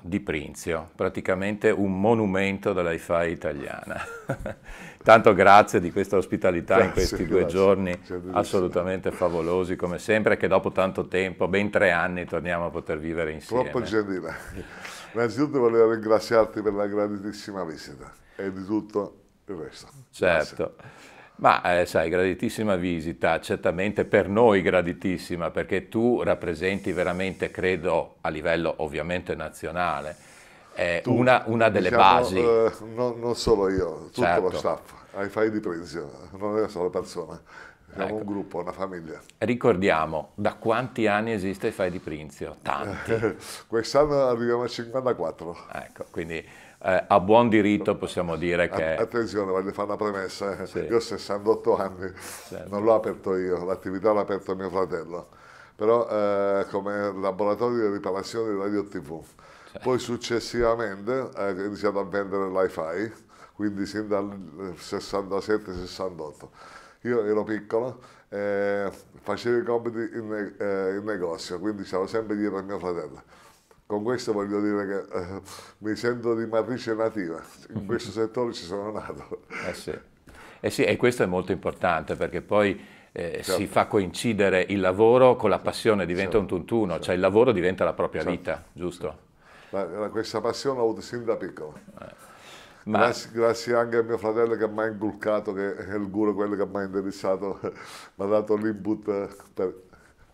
Di Prinzio, praticamente un monumento dell'hi-fi italiana. Tanto grazie di questa ospitalità grazie, in questi due grazie. giorni assolutamente favolosi come sempre, che dopo tanto tempo, ben tre anni, torniamo a poter vivere insieme. Troppo gentile. Innanzitutto volevo ringraziarti per la grandissima visita e di tutto il resto. Certo. Grazie. Ma eh, sai, graditissima visita, certamente per noi graditissima, perché tu rappresenti veramente, credo, a livello ovviamente nazionale, eh, tu, una, una, delle diciamo, basi. Eh, non, non, solo io, tutto certo. lo staff, ai fai di Prinzio, non è una sola persona. Siamo ecco. un gruppo, una famiglia. Ricordiamo, da quanti anni esiste Fai di Prinzio? Tanti. Quest'anno arriviamo a 54. Ecco, quindi eh, a buon diritto possiamo dire che... Attenzione, voglio fare una premessa, eh. sì. io ho 68 anni, certo. non l'ho aperto io, l'attività l'ha aperto mio fratello, però eh, come laboratorio di riparazione di radio tv. Certo. Poi successivamente eh, ho iniziato a vendere l'hi-fi, quindi sin dal 67-68. Io ero piccolo, eh, facevo i compiti in, eh, in negozio, quindi stavo sempre dietro a mio fratello con questo voglio dire che eh, mi sento di matrice nativa, in questo settore ci sono nato. Eh sì. Eh sì, e questo è molto importante perché poi eh, certo. si fa coincidere il lavoro con la passione, diventa certo. un tutt'uno, certo. cioè il lavoro diventa la propria vita, giusto? La, la, questa passione l'ho avuta sin da piccolo. Eh. Ma... Grazie, grazie, anche a mio fratello che mi ha inculcato, che è il guru, quello che mi ha interessato, mi ha dato l'input per,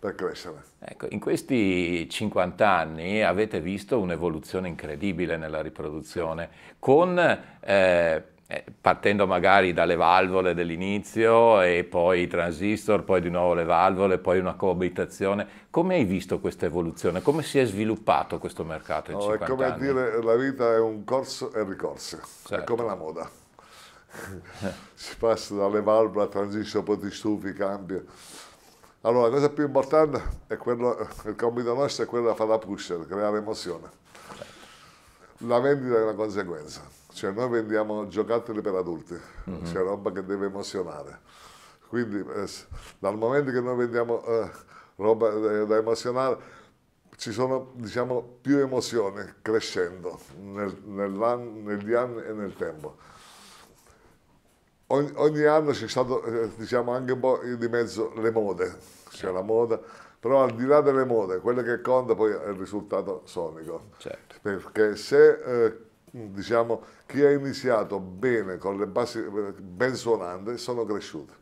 per crescere. Ecco, in questi 50 anni avete visto un'evoluzione incredibile nella riproduzione, con, eh, eh, partendo magari dalle valvole dell'inizio e poi i transistor, poi di nuovo le valvole, poi una coabitazione. Come hai visto questa evoluzione? Come si è sviluppato questo mercato in no, 50 anni? È come anni? dire la vita è un corso e ricorso, certo. è come la moda. si passa dalle valvole a transistor, poi ti stufi, cambia allora, la cosa più importante è quello, il compito nostro è quello di fare la pusher, creare emozione. La vendita è una conseguenza, cioè noi vendiamo giocattoli per adulti, mm -hmm. cioè roba che deve emozionare. Quindi eh, dal momento che noi vendiamo eh, roba da, da emozionare, ci sono diciamo, più emozioni crescendo nel, negli anni e nel tempo ogni, ogni anno c'è stato eh, diciamo anche un po' di mezzo le mode, c'è la moda, però al di là delle mode, quello che conta poi è il risultato sonico. Certo. Perché se eh, diciamo chi ha iniziato bene con le basi ben suonanti sono cresciuti.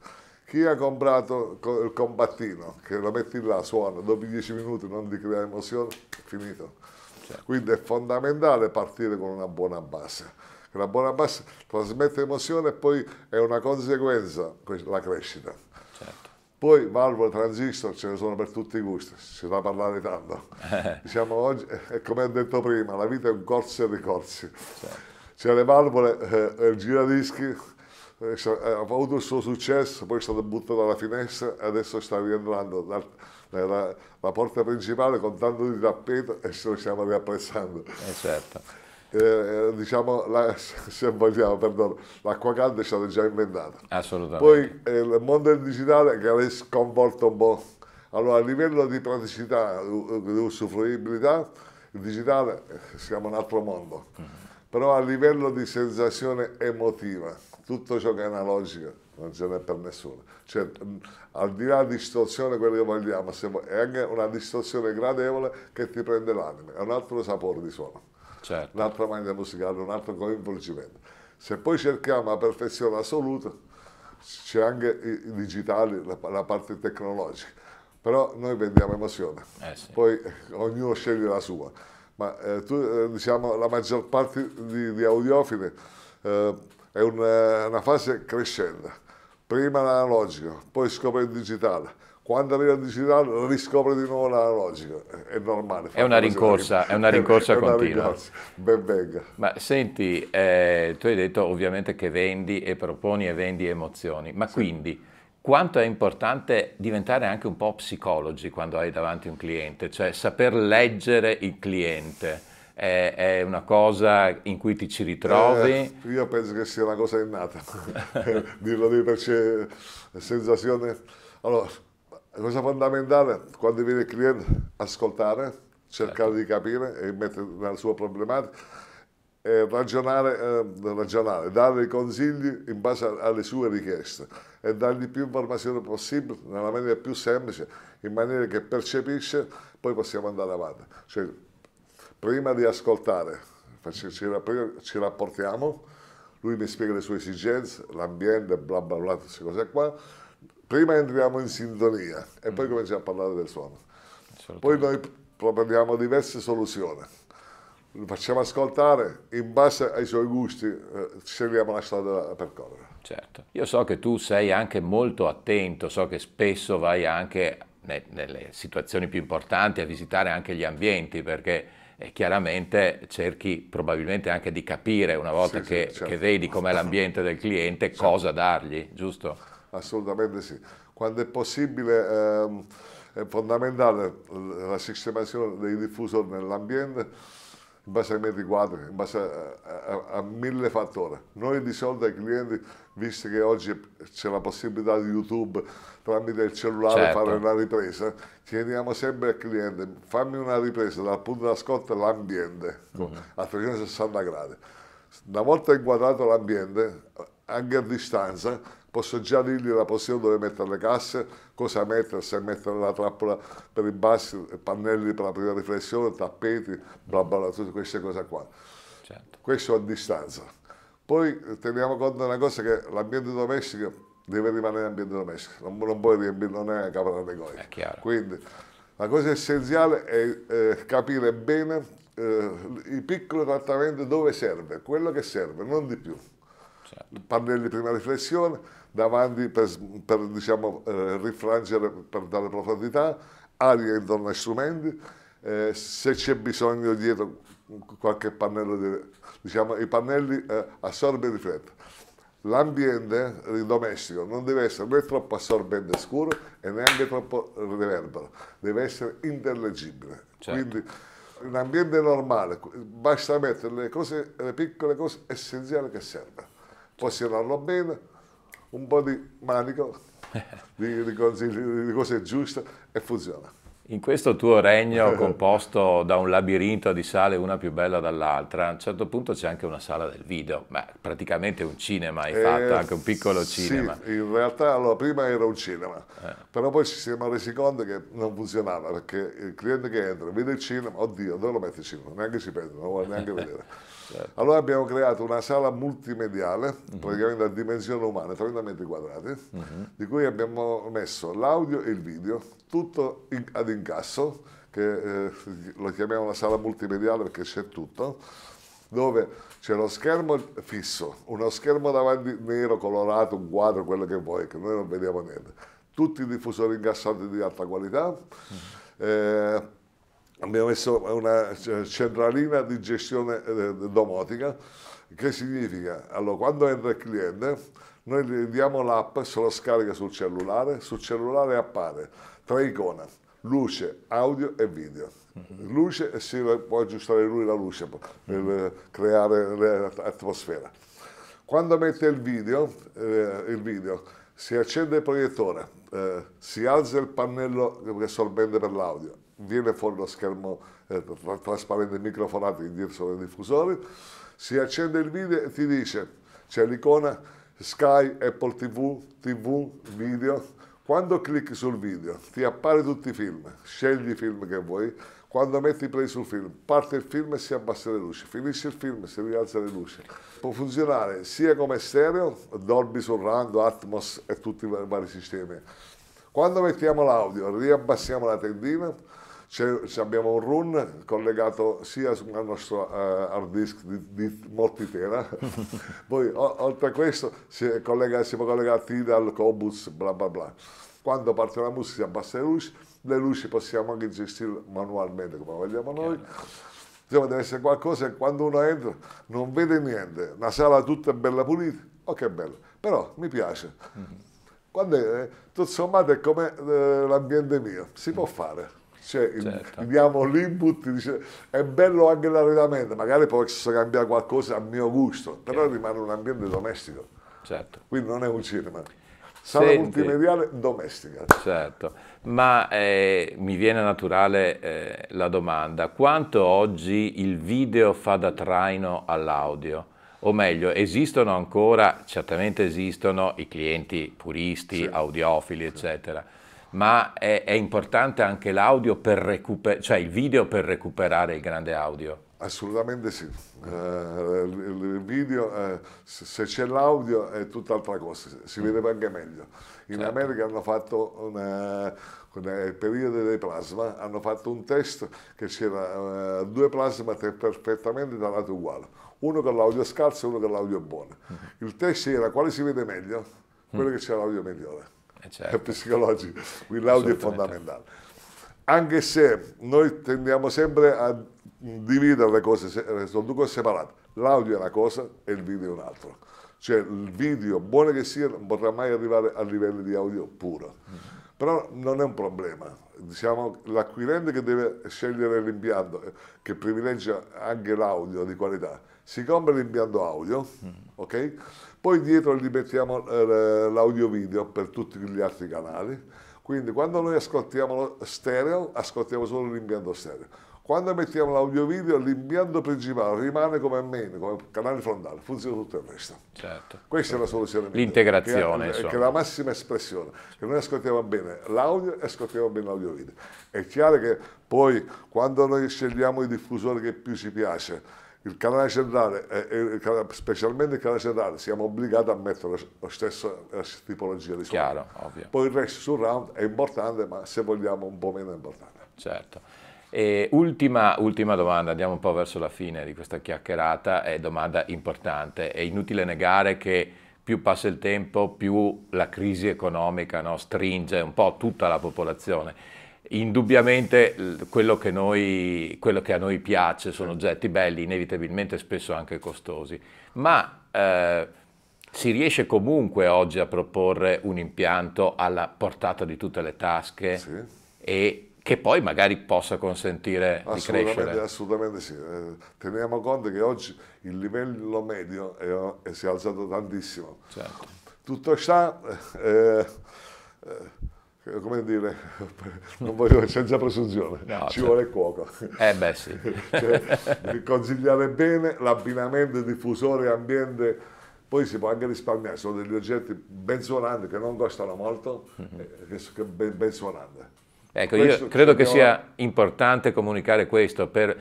Chi ha comprato il compattino, che lo metti là, suona, dopo 10 minuti non ti crea emozione, è finito. Certo. Quindi è fondamentale partire con una buona base la buona base trasmette emozione e poi è una conseguenza la crescita. Certo. Poi valvole, transistor ce ne sono per tutti i gusti, si va a parlare tanto. diciamo oggi, è come ho detto prima, la vita è un corso e ricorsi. Certo. C'è le valvole, eh, il giradischi, eh, ha avuto il suo successo, poi è stato buttato dalla finestra e adesso sta rientrando dal, nella, la porta principale con tanto di tappeto e ce lo stiamo riapprezzando. Eh certo eh, eh, diciamo, la, se vogliamo, perdono, l'acqua calda è stata già inventata. Assolutamente. Poi eh, il mondo del digitale che ha sconvolto un po'. Allora, a livello di praticità, di usufruibilità, il digitale eh, siamo un altro mondo. Mm -hmm. Però a livello di sensazione emotiva, tutto ciò che è analogico non ce n'è per nessuno. Cioè, al di là di distorsione, quello che vogliamo, è anche una distorsione gradevole che ti prende l'anima, è un altro sapore di suono certo. un'altra maniera musicale, un altro coinvolgimento. Se poi cerchiamo la perfezione assoluta, c'è anche i, digitali, la, la, parte tecnologica, però noi vendiamo emozione, eh sì. poi ognuno sceglie la sua. ma eh, tu, eh, diciamo, la maggior parte di, di audiofili eh, è un, una fase crescente. Prima l'analogico, poi scopre il digitale. Quando arriva il digitale riscopre di nuovo l'analogico, è normale. È una rincorsa, è una rincorsa continua. Una rincorsa. Ben venga. Ma senti, eh, tu hai detto ovviamente che vendi e proponi e vendi emozioni, ma sì. quindi quanto è importante diventare anche un po' psicologi quando hai davanti un cliente, cioè saper leggere il cliente. È, è una cosa in cui ti ci ritrovi? Eh, io penso che sia una cosa innata, dirlo di perché sensazione. Allora, la cosa fondamentale quando viene il cliente, ascoltare, cercare certo. di capire e mettere nella sua problematica eh, ragionare, eh, ragionare, dare consigli in base alle sue richieste e dargli più informazioni possibile nella maniera più semplice, in maniera che percepisce, poi possiamo andare avanti. Cioè, prima di ascoltare, ci rapportiamo, lui mi spiega le sue esigenze, l'ambiente, bla bla bla, queste cose qua. Prima entriamo in sintonia e poi mm. cominciamo a parlare del suono. Poi noi proponiamo diverse soluzioni lo facciamo ascoltare, in base ai suoi gusti eh, scegliamo la strada da percorrere. Certo, io so che tu sei anche molto attento, so che spesso vai anche nelle situazioni più importanti a visitare anche gli ambienti perché eh, chiaramente cerchi probabilmente anche di capire una volta sì, che, sì, certo. che, vedi com'è l'ambiente del cliente certo. cosa dargli, giusto? Assolutamente sì. Quando è possibile ehm, è fondamentale la sistemazione dei diffusori nell'ambiente in base ai metri quadri, in base a, a, a, mille fattori. Noi di solito ai clienti, visto che oggi c'è la possibilità di YouTube tramite il cellulare certo. fare una ripresa, chiediamo sempre al cliente fammi una ripresa dal punto d'ascolto all'ambiente mm-hmm. a 360 gradi. Una volta inquadrato l'ambiente, anche a distanza, posso già dirgli la posizione dove mettere le casse, cosa mettere, se mettere la trappola per i bassi, pannelli per la prima riflessione, tappeti, bla bla, bla tutte queste cose qua. Certo. Questo a distanza. Poi teniamo conto di una cosa che l'ambiente domestico deve rimanere ambiente domestico, non, non puoi riempire, non è capo da negozi. Quindi la cosa essenziale è eh, capire bene eh, i piccoli trattamenti dove serve, quello che serve, non di più. Certo. Pannelli prima riflessione, davanti per, per diciamo, eh, rifrangere, per dare profondità, aria intorno ai strumenti, eh, se c'è bisogno dietro qualche pannello, di, diciamo, i pannelli eh, assorbe e riflettono. L'ambiente domestico non deve essere né troppo assorbente e scuro e neanche troppo riverbero, deve essere intellegibile. Certo. Quindi in un ambiente normale basta mettere le, cose, le piccole cose essenziali che servono. Posizionarlo bene, un po' di manico, di, di, consigli, di cose giuste e funziona. In questo tuo regno composto da un labirinto di sale una più bella dall'altra, a un certo punto c'è anche una sala del video, ma praticamente un cinema hai eh, fatto, anche un piccolo cinema. Sì, in realtà allora, prima era un cinema, eh. però poi ci siamo resi conto che non funzionava, perché il cliente che entra, vede il cinema, oddio, dove lo metti il cinema? Neanche ci pensa, non vuole neanche vedere. Certo. Allora abbiamo creato una sala multimediale, uh-huh. praticamente a dimensione umana, 30 metri quadrati, uh-huh. di cui abbiamo messo l'audio e il video, tutto in, ad incasso, che eh, lo chiamiamo la sala multimediale perché c'è tutto, dove c'è lo schermo fisso, uno schermo davanti nero, colorato, un quadro, quello che vuoi, che noi non vediamo niente. Tutti i diffusori incassati di alta qualità. Uh-huh. Eh, abbiamo messo una centralina di gestione eh, domotica, che significa, allora quando entra il cliente, noi gli diamo l'app, se lo scarica sul cellulare, sul cellulare appare tre icone, luce, audio e video. Mhm. Luce e si può aggiustare lui la luce per mhm. creare l'atmosfera. Quando mette il video, eh, il video si accende il proiettore, eh, si alza il pannello che sorprende per l'audio, viene fuori lo schermo eh, trasparente microfonato indietro dei diffusori, si accende il video e ti dice, c'è l'icona Sky, Apple TV, TV, video, quando clicchi sul video ti appare tutti i film, scegli i film che vuoi, quando metti play sul film, parte il film e si abbassa le luci, finisce il film e si rialza le luci. Può funzionare sia come stereo, Dolby Surround, Atmos e tutti i vari sistemi. Quando mettiamo l'audio, riabbassiamo la tendina, abbiamo un run collegato sia al nostro uh, hard disk di, di molti tera, poi o, oltre a questo si collega, siamo collegati dal Cobus, bla bla bla. Quando parte la musica si abbassa le luci, le luci possiamo anche gestire manualmente come vogliamo noi. Insomma, deve essere qualcosa che quando uno entra non vede niente, una sala tutta bella pulita, oh che bello, però mi piace. Mm-hmm. Quando è, tutto sommato è come eh, l'ambiente mio, si può fare cioè, certo. diamo l'input, dice, è bello anche l'arredamento, magari può cambiare qualcosa a mio gusto, però certo. rimane un ambiente domestico. Certo. Quindi non è un cinema. Sala Senti, multimediale domestica. Certo, ma eh, mi viene naturale eh, la domanda, quanto oggi il video fa da traino all'audio? O meglio, esistono ancora, certamente esistono i clienti puristi, sì. audiofili, eccetera, ma è, è importante anche l'audio per recuperare, cioè il video per recuperare il grande audio? Assolutamente sì, uh, il video, uh, se c'è l'audio è tutt'altra cosa, si vede anche meglio. In certo. America hanno fatto una, nel periodo dei plasma, hanno fatto un test che c'era uh, due plasma perfettamente da lato uguale, uno con l'audio scarso e uno con l'audio buono. Mm-hmm. Il test era quale si vede meglio, quello mm. che c'è l'audio migliore eh certo. psicologico, quindi l'audio è fondamentale. Anche se noi tendiamo sempre a dividere le cose, sono due cose separate, l'audio è una cosa e il video è un'altra. Cioè il video, buono che sia, non potrà mai arrivare a livelli di audio puro. Mm. Però non è un problema, diciamo, l'acquirente che deve scegliere l'impianto, che privilegia anche l'audio di qualità, si compra l'impianto audio, mm. ok? Poi dietro gli mettiamo eh, l'audio video per tutti gli altri canali, quindi quando noi ascoltiamo lo stereo, ascoltiamo solo l'impianto stereo. Quando mettiamo l'audio video, l'impianto principale rimane come main, come canale frontale, funziona tutto il resto. Certo. Questa certo. è la soluzione. L'integrazione. Che, che, è la massima espressione, che noi ascoltiamo bene l'audio e ascoltiamo bene l'audio video. È chiaro che poi quando noi scegliamo il diffusore che più ci piace, il canale centrale, e, specialmente il canale centrale, siamo obbligati a mettere la stessa tipologia di suono. Chiaro, ovvio. Poi il resto sul round è importante, ma se vogliamo un po' meno importante. Certo. E ultima, ultima, domanda, andiamo un po' verso la fine di questa chiacchierata, è domanda importante. È inutile negare che più passa il tempo, più la crisi economica no, stringe un po' tutta la popolazione Indubbiamente quello che, noi, quello che, a noi piace sono oggetti belli, inevitabilmente spesso anche costosi, ma eh, si riesce comunque oggi a proporre un impianto alla portata di tutte le tasche sì. e che poi magari possa consentire di crescere. Assolutamente sì. Eh, teniamo conto che oggi il livello medio è, è, si è alzato tantissimo. Certo. Tutto ciò... Eh, eh, come dire, non voglio, senza presunzione, no, ci certo. vuole il cuoco. Eh beh sì. cioè, consigliare bene l'abbinamento diffusore ambiente, poi si può anche risparmiare, sono degli oggetti ben suonanti che non costano molto, mm-hmm. che ben, ben suonanti. Ecco, questo io credo che sia importante comunicare questo per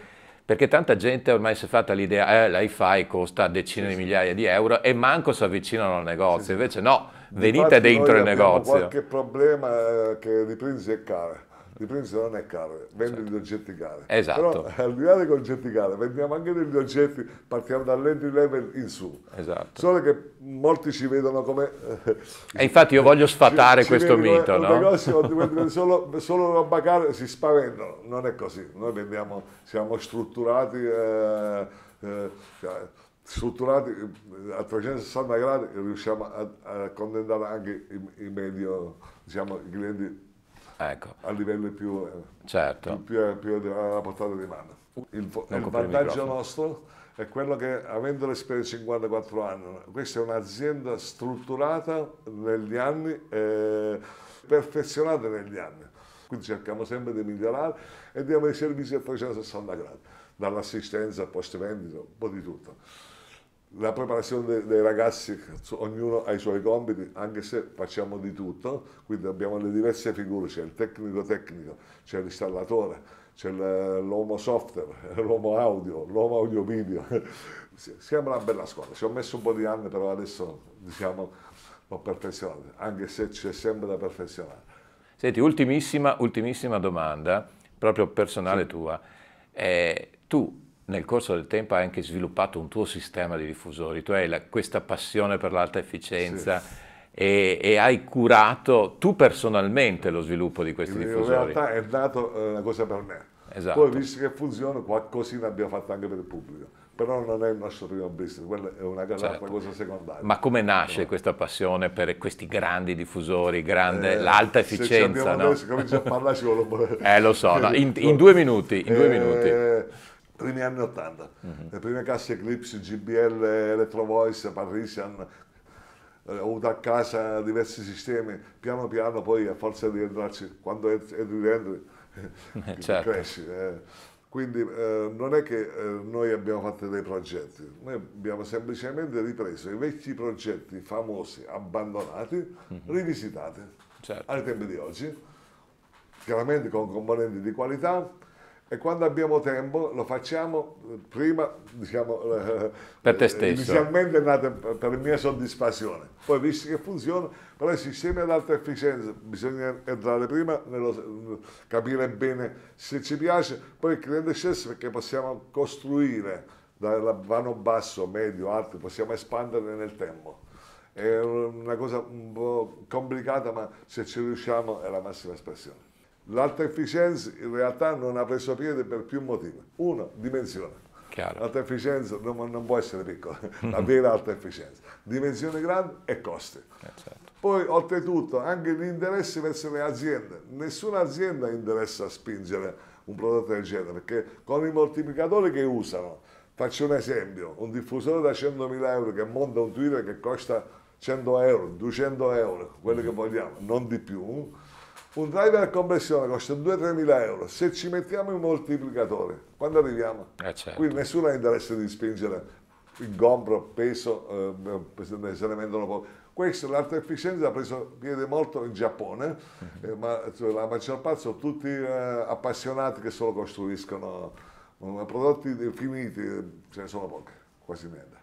perché tanta gente ormai si è fatta l'idea, eh, l'iFi costa decine sì, di migliaia di euro e manco si avvicinano al negozio, sì, invece no, venite Infatti dentro il negozio. qualche problema che di Prinzi è caro di Prince non è caro, vende certo. gli oggetti cari. Esatto. Però al di là degli oggetti cari, vendiamo anche degli oggetti, partiamo dall'entry level in su. Esatto. Solo che molti ci vedono come... e infatti io voglio sfatare ci, questo ci mito, no? negozio solo, solo roba cara, si spaventano, non è così. Noi vendiamo, siamo strutturati... Eh, eh, strutturati a 360 gradi riusciamo a, a accontentare anche i, i medio, diciamo, i clienti ecco. a livello più, certo. più, più, più alla portata di mano. Il, il vantaggio nostro è quello che avendo l'esperienza di 54 anni, questa è un'azienda strutturata negli anni, eh, perfezionata negli anni. Quindi cerchiamo sempre di migliorare e diamo i servizi a 360 gradi, dall'assistenza al post vendita, un po' di tutto la preparazione dei, dei, ragazzi, ognuno ha i suoi compiti, anche se facciamo di tutto, quindi abbiamo le diverse figure, c'è il tecnico tecnico, c'è l'installatore, c'è l'uomo software, l'uomo audio, l'uomo audio video. Siamo una bella scuola, ci ho messo un po' di anni, però adesso diciamo l'ho perfezionato, anche se c'è sempre da perfezionare. Senti, ultimissima, ultimissima domanda proprio personale sì. tua. Eh, tu nel corso del tempo hai anche sviluppato un tuo sistema di diffusori, tu hai la, questa passione per l'alta efficienza sì. e, e, hai curato tu personalmente lo sviluppo di questi in diffusori. In realtà è nato eh, una cosa per me. Esatto. Poi visto che funziona, qualcosina abbiamo fatto anche per il pubblico. Però non è il nostro primo business, quella è una certo. cosa secondaria. Ma come nasce questa passione per questi grandi diffusori, grande, eh, l'alta efficienza? Se no? adesso comincia a parlare ci vuole... eh lo so, no, in, in, due minuti, in due eh, minuti primi anni 80, mm-hmm. le prime casse Eclipse, GBL, Electro Voice, Parisian, eh, ho avuto a casa diversi sistemi, piano piano poi a forza di entrarci, quando entri dentro certo. cresci. Eh. Quindi eh, non è che eh, noi abbiamo fatto dei progetti, noi abbiamo semplicemente ripreso i vecchi progetti famosi, abbandonati, mm-hmm. rivisitati certo. ai tempi di oggi, chiaramente con componenti di qualità, e quando abbiamo tempo lo facciamo prima, diciamo, eh, per te stesso. inizialmente è nato per mia soddisfazione, poi visto che funziona, però i sistemi ad alta efficienza bisogna entrare prima, nello, capire bene se ci piace, poi il cliente stesso perché possiamo costruire dal vano basso, medio, alto, possiamo espandere nel tempo. È una cosa un po' complicata, ma se ci riusciamo è la massima espressione. L'alta efficienza in realtà non ha preso piede per più motivi. Uno, dimensione. L'alta efficienza non, non, può essere piccola, la vera alta efficienza. Dimensione grande e costi. Eh, certo. Poi, oltretutto, anche l'interesse verso le aziende. Nessuna azienda interessa a spingere un prodotto del genere, perché con i moltiplicatori che usano, faccio un esempio, un diffusore da 100.000 euro che monta un Twitter che costa 100 euro, 200 euro, quello che vogliamo, non di più, un driver a compressione costa 2-3 mila euro, se ci mettiamo i moltiplicatori, quando arriviamo? Eh certo. Qui nessuno ha interesse di spingere il gombro, peso, eh, se ne vendono poco. Questo, l'alta efficienza ha preso piede molto in Giappone, mm-hmm. eh, ma cioè, la maggior parte sono tutti eh, appassionati che solo costruiscono eh, prodotti finiti, ce ne sono pochi, quasi niente.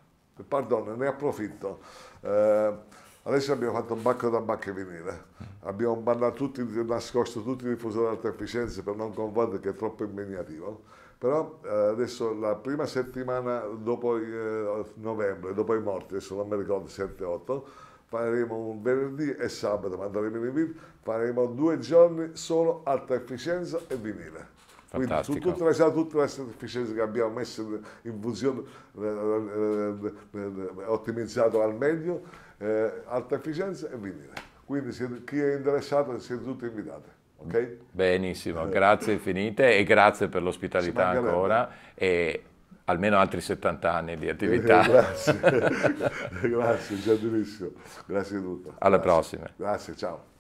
Perdono, ne approfitto. Eh, Adesso abbiamo fatto un bacco da bacche vinile, abbiamo bannato tutti, nascosto tutti i diffusori di alta efficienza per non confondere che è troppo impegnativo. Però eh, adesso la prima settimana dopo eh, novembre, dopo i morti, adesso non mi ricordo 7-8, faremo un venerdì e sabato, manderemo in video, faremo due giorni solo alta efficienza e vinile. Quindi su tutte le, tutte le efficienze che abbiamo messo in funzione, eh, eh, eh, ottimizzato al meglio, eh, alta efficienza e vinile. Quindi siete, chi è interessato siete tutti invitati. Okay? Benissimo, eh. grazie infinite e grazie per l'ospitalità ancora e almeno altri 70 anni di attività. Eh, grazie, grazie, gentilissimo, grazie di tutto. Alla grazie. prossima. Grazie, ciao.